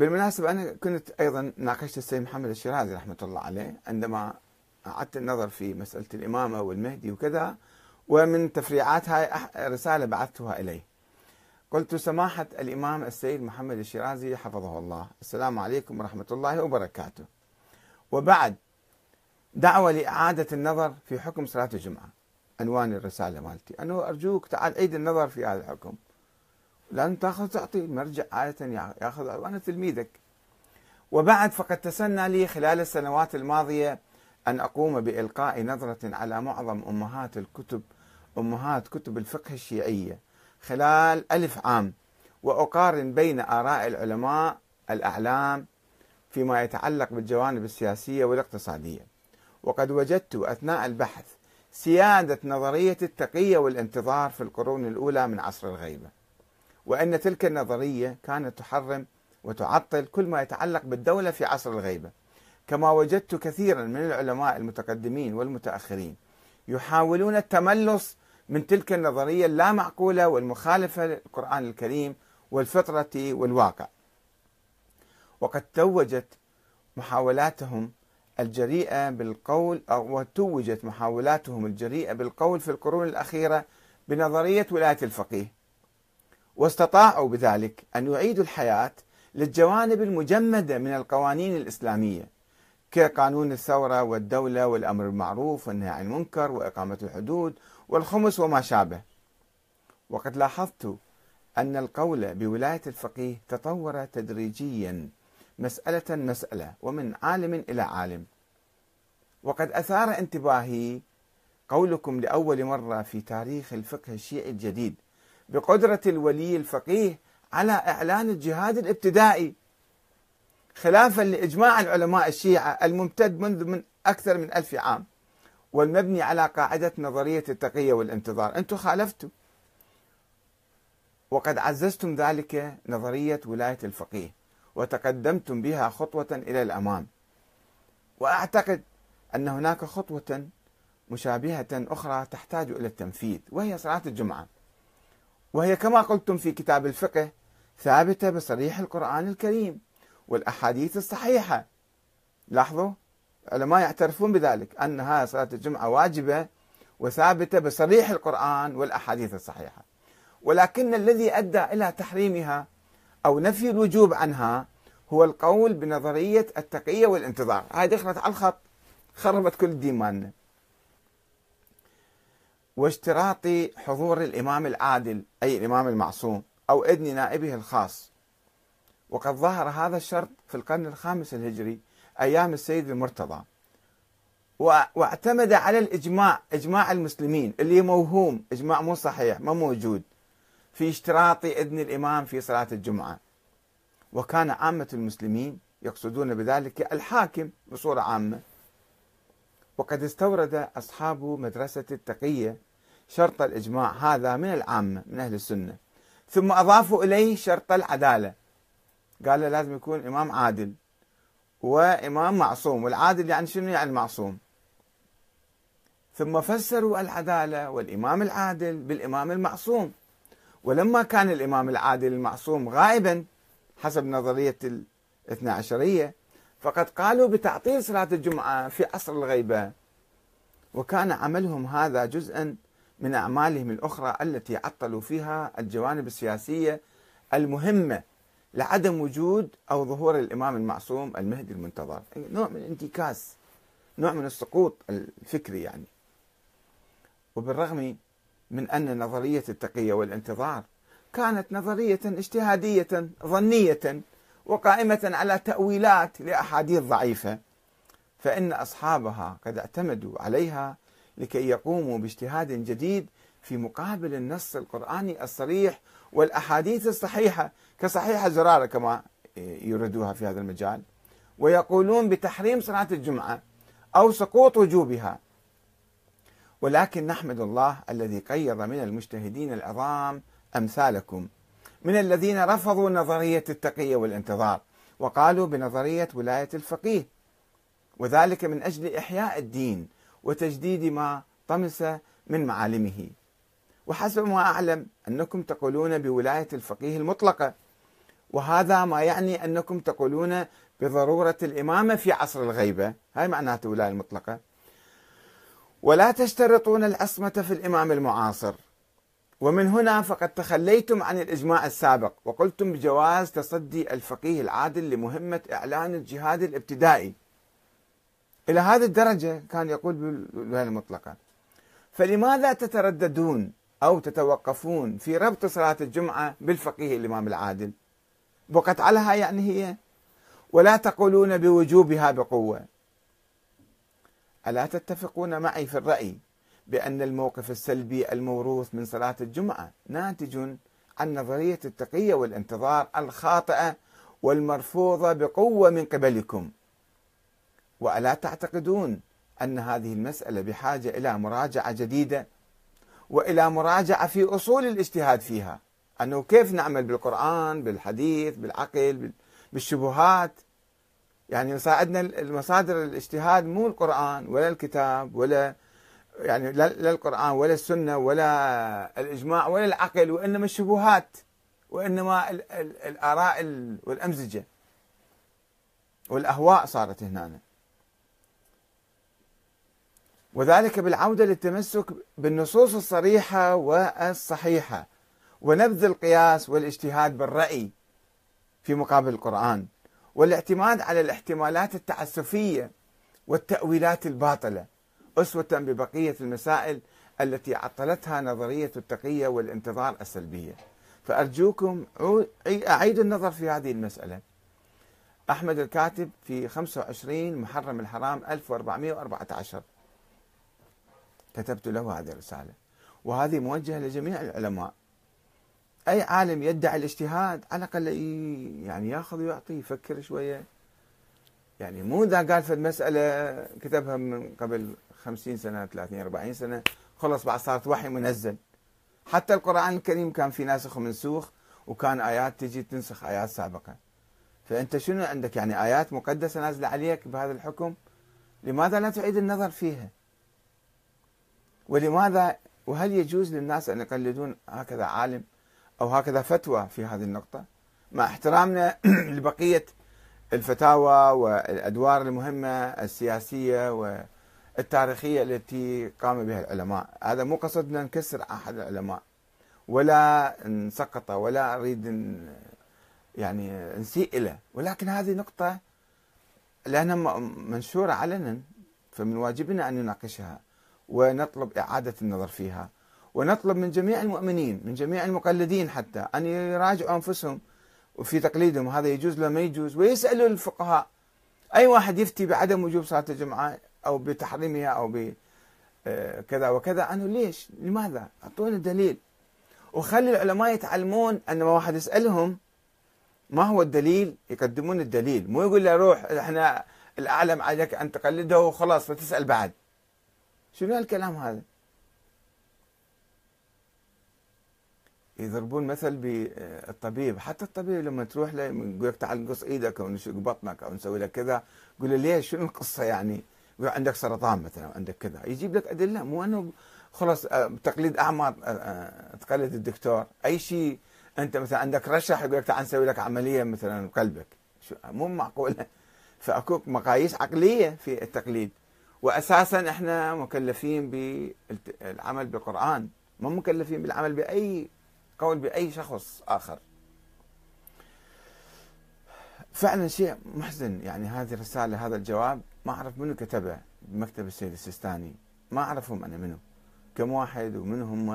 بالمناسبة أنا كنت أيضا ناقشت السيد محمد الشيرازي رحمة الله عليه عندما أعدت النظر في مسألة الإمامة والمهدي وكذا ومن تفريعات هاي رسالة بعثتها إليه. قلت سماحة الإمام السيد محمد الشيرازي حفظه الله. السلام عليكم ورحمة الله وبركاته. وبعد دعوة لإعادة النظر في حكم صلاة الجمعة. عنوان الرسالة مالتي. أنه أرجوك تعال عيد النظر في هذا الحكم. لأن تأخذ تعطي مرجع عادة يأخذ وأنا تلميذك. وبعد فقد تسنى لي خلال السنوات الماضية أن أقوم بإلقاء نظرة على معظم أمهات الكتب أمهات كتب الفقه الشيعية خلال ألف عام وأقارن بين آراء العلماء الأعلام فيما يتعلق بالجوانب السياسية والاقتصادية. وقد وجدت أثناء البحث سيادة نظرية التقية والانتظار في القرون الأولى من عصر الغيبة. وأن تلك النظرية كانت تحرم وتعطل كل ما يتعلق بالدولة في عصر الغيبة. كما وجدت كثيرا من العلماء المتقدمين والمتأخرين يحاولون التملص من تلك النظرية اللا معقولة والمخالفة للقرآن الكريم والفطرة والواقع. وقد توجت محاولاتهم الجريئة بالقول أو توجت محاولاتهم الجريئة بالقول في القرون الأخيرة بنظرية ولاية الفقيه. واستطاعوا بذلك أن يعيدوا الحياة للجوانب المجمدة من القوانين الإسلامية كقانون الثورة والدولة والأمر بالمعروف والنهي عن المنكر وإقامة الحدود والخمس وما شابه. وقد لاحظت أن القول بولاية الفقيه تطور تدريجيا مسألة مسألة ومن عالم إلى عالم. وقد أثار انتباهي قولكم لأول مرة في تاريخ الفقه الشيعي الجديد بقدرة الولي الفقيه على إعلان الجهاد الابتدائي خلافا لإجماع العلماء الشيعة الممتد منذ من أكثر من ألف عام والمبني على قاعدة نظرية التقية والانتظار. أنتم خالفتوا. وقد عززتم ذلك نظرية ولاية الفقيه وتقدمتم بها خطوة إلى الأمام. وأعتقد أن هناك خطوة مشابهة أخرى تحتاج إلى التنفيذ وهي صلاة الجمعة. وهي كما قلتم في كتاب الفقه ثابتة بصريح القرآن الكريم والأحاديث الصحيحة. لاحظوا؟ العلماء يعترفون بذلك أن هذه صلاة الجمعة واجبة وثابتة بصريح القرآن والأحاديث الصحيحة. ولكن الذي أدى إلى تحريمها أو نفي الوجوب عنها هو القول بنظرية التقية والانتظار. هاي دخلت على الخط خربت كل الدين مالنا واشتراط حضور الإمام العادل أي الإمام المعصوم أو إذن نائبه الخاص. وقد ظهر هذا الشرط في القرن الخامس الهجري أيام السيد المرتضى. واعتمد على الإجماع إجماع المسلمين اللي موهوم إجماع مو صحيح ما موجود في اشتراط إذن الإمام في صلاة الجمعة. وكان عامة المسلمين يقصدون بذلك الحاكم بصورة عامة. وقد استورد أصحاب مدرسة التقية شرط الإجماع هذا من العامة من أهل السنة. ثم أضافوا إليه شرط العدالة. قال لازم يكون إمام عادل وإمام معصوم والعادل يعني شنو يعني المعصوم؟ ثم فسروا العدالة والإمام العادل بالإمام المعصوم. ولما كان الإمام العادل المعصوم غائبا حسب نظرية الاثنى عشرية فقد قالوا بتعطيل صلاة الجمعة في عصر الغيبة. وكان عملهم هذا جزءا من أعمالهم الأخرى التي عطلوا فيها الجوانب السياسية المهمة لعدم وجود أو ظهور الإمام المعصوم المهدي المنتظر. نوع من الانتكاس نوع من السقوط الفكري يعني. وبالرغم من أن نظرية التقية والانتظار كانت نظرية اجتهادية ظنية وقائمة على تأويلات لأحاديث ضعيفة. فإن أصحابها قد اعتمدوا عليها لكي يقوموا باجتهاد جديد في مقابل النص القرآني الصريح والأحاديث الصحيحة كصحيح زرارة كما يردوها في هذا المجال. ويقولون بتحريم صلاة الجمعة أو سقوط وجوبها. ولكن نحمد الله الذي قيض من المجتهدين العظام أمثالكم. من الذين رفضوا نظرية التقية والانتظار وقالوا بنظرية ولاية الفقيه وذلك من أجل إحياء الدين وتجديد ما طمس من معالمه. وحسب ما أعلم أنكم تقولون بولاية الفقيه المطلقة وهذا ما يعني أنكم تقولون بضرورة الإمامة في عصر الغيبة. هاي معناته الولاية المطلقة. ولا تشترطون العصمة في الإمام المعاصر. ومن هنا فقد تخليتم عن الإجماع السابق وقلتم بجواز تصدي الفقيه العادل لمهمة إعلان الجهاد الابتدائي. إلى هذه الدرجة كان يقول بالولاية المطلقة فلماذا تترددون أو تتوقفون في ربط صلاة الجمعة بالفقيه الإمام العادل؟ بقت علىها يعني هي ولا تقولون بوجوبها بقوة ألا تتفقون معي في الرأي؟ بأن الموقف السلبي الموروث من صلاة الجمعة ناتج عن نظرية التقية والانتظار الخاطئة والمرفوضة بقوة من قبلكم. وألا تعتقدون أن هذه المسألة بحاجة إلى مراجعة جديدة وإلى مراجعة في أصول الاجتهاد فيها. أنه كيف نعمل بالقرآن بالحديث بالعقل بالشبهات؟ يعني يساعدنا المصادر الاجتهاد مو القرآن ولا الكتاب ولا يعني لا القرآن ولا السنة ولا الإجماع ولا العقل وإنما الشبهات وإنما الآراء والأمزجة والأهواء صارت هنا. وذلك بالعودة للتمسك بالنصوص الصريحة والصحيحة ونبذ القياس والاجتهاد بالرأي في مقابل القرآن والاعتماد على الاحتمالات التعسفية والتأويلات الباطلة. أسوة ببقية المسائل التي عطلتها نظرية التقية والانتظار السلبية. فأرجوكم أعيد النظر في هذه المسألة. أحمد الكاتب في 25 محرم الحرام 1414 كتبت له هذه الرسالة. وهذه موجهة لجميع العلماء. أي عالم يدعي الاجتهاد على الأقل يعني ياخذ ويعطي يفكر شوية. يعني مو إذا قال في المسألة كتبها من قبل خمسين سنة ثلاثين أربعين سنة. خلص بعد صارت وحي منزل. حتى القرآن الكريم كان في ناسخ ومنسوخ وكان آيات تجي تنسخ آيات سابقة. فأنت شنو عندك؟ يعني آيات مقدسة نازلة عليك بهذا الحكم؟ لماذا لا تعيد النظر فيها؟ ولماذا؟ وهل يجوز للناس أن يقلدون هكذا عالم أو هكذا فتوى في هذه النقطة؟ مع احترامنا لبقية الفتاوى والأدوار المهمة السياسية والتاريخية التي قام بها العلماء. هذا مو قصدنا نكسر أحد العلماء ولا نسقطه ولا أريد يعني نسيء له ولكن هذه نقطة لأنها منشورة علنا فمن واجبنا أن نناقشها ونطلب إعادة النظر فيها ونطلب من جميع المؤمنين من جميع المقلدين حتى أن يراجعوا أنفسهم وفي تقليدهم. هذا يجوز ولا ما يجوز. ويسألوا الفقهاء. أي واحد يفتي بعدم وجوب صلاة الجمعة أو بتحريمها أو بكذا آه، وكذا. أنه ليش؟ لماذا؟ أعطونا دليل وخلي العلماء يتعلمون أن ما واحد يسألهم ما هو الدليل؟ يقدمون الدليل. مو يقول له روح إحنا الأعلم عليك أن تقلده وخلاص فتسأل بعد. شنو هالكلام هذا؟ يضربون مثل بالطبيب حتى الطبيب لما تروح له يقول لك تعال نقص إيدك أو نشق بطنك أو نسوي لك كذا يقول له ليش؟ شنو القصة يعني؟ عندك سرطان مثلا عندك كذا. يجيب لك أدلة مو إنه خلاص آه، تقليد اعمى آه، آه، تقلد الدكتور. أي شيء أنت مثلا عندك رشح يقول لك تعال نسوي لك عملية مثلا بقلبك مو معقوله فاكو مقاييس عقلية في التقليد. واساسا إحنا مكلفين بالعمل بالقرآن. ما مكلفين بالعمل بأي قول بأي شخص آخر. فعلا شيء محزن. يعني هذه الرساله هذا الجواب. ما أعرف منو كتبه بمكتب السيد السيستاني ما أعرفهم أنا منو. كم واحد ومن هم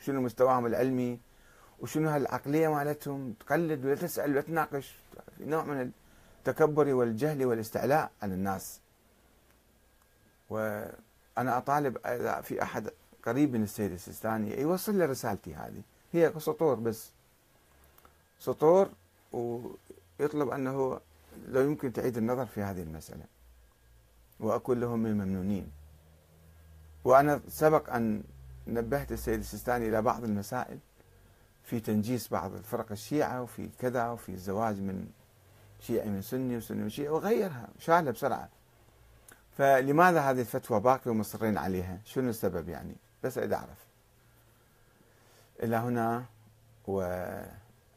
وشنو مستواهم العلمي وشنو هالعقلية مالتهم. تقلد ولا تسأل ولا تناقش. نوع من التكبر والجهل والاستعلاء على الناس. وأنا أطالب اذا في أحد قريب من السيد السيستاني يوصل لي رسالتي هذه. هي سطور بس. سطور ويطلب أنه لو يمكن تعيد النظر في هذه المسألة. واكون لهم من الممنونين. وأنا سبق أن نبهت السيد السيستاني إلى بعض المسائل في تنجيس بعض الفرق الشيعة وفي كذا وفي الزواج من شيعي من سني وسني من شيعي وغيرها شالها بسرعة. فلماذا هذه الفتوى باقية ومصرين عليها؟ شنو السبب يعني؟ بس أريد أعرف. إلى هنا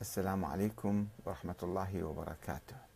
السلام عليكم ورحمة الله وبركاته.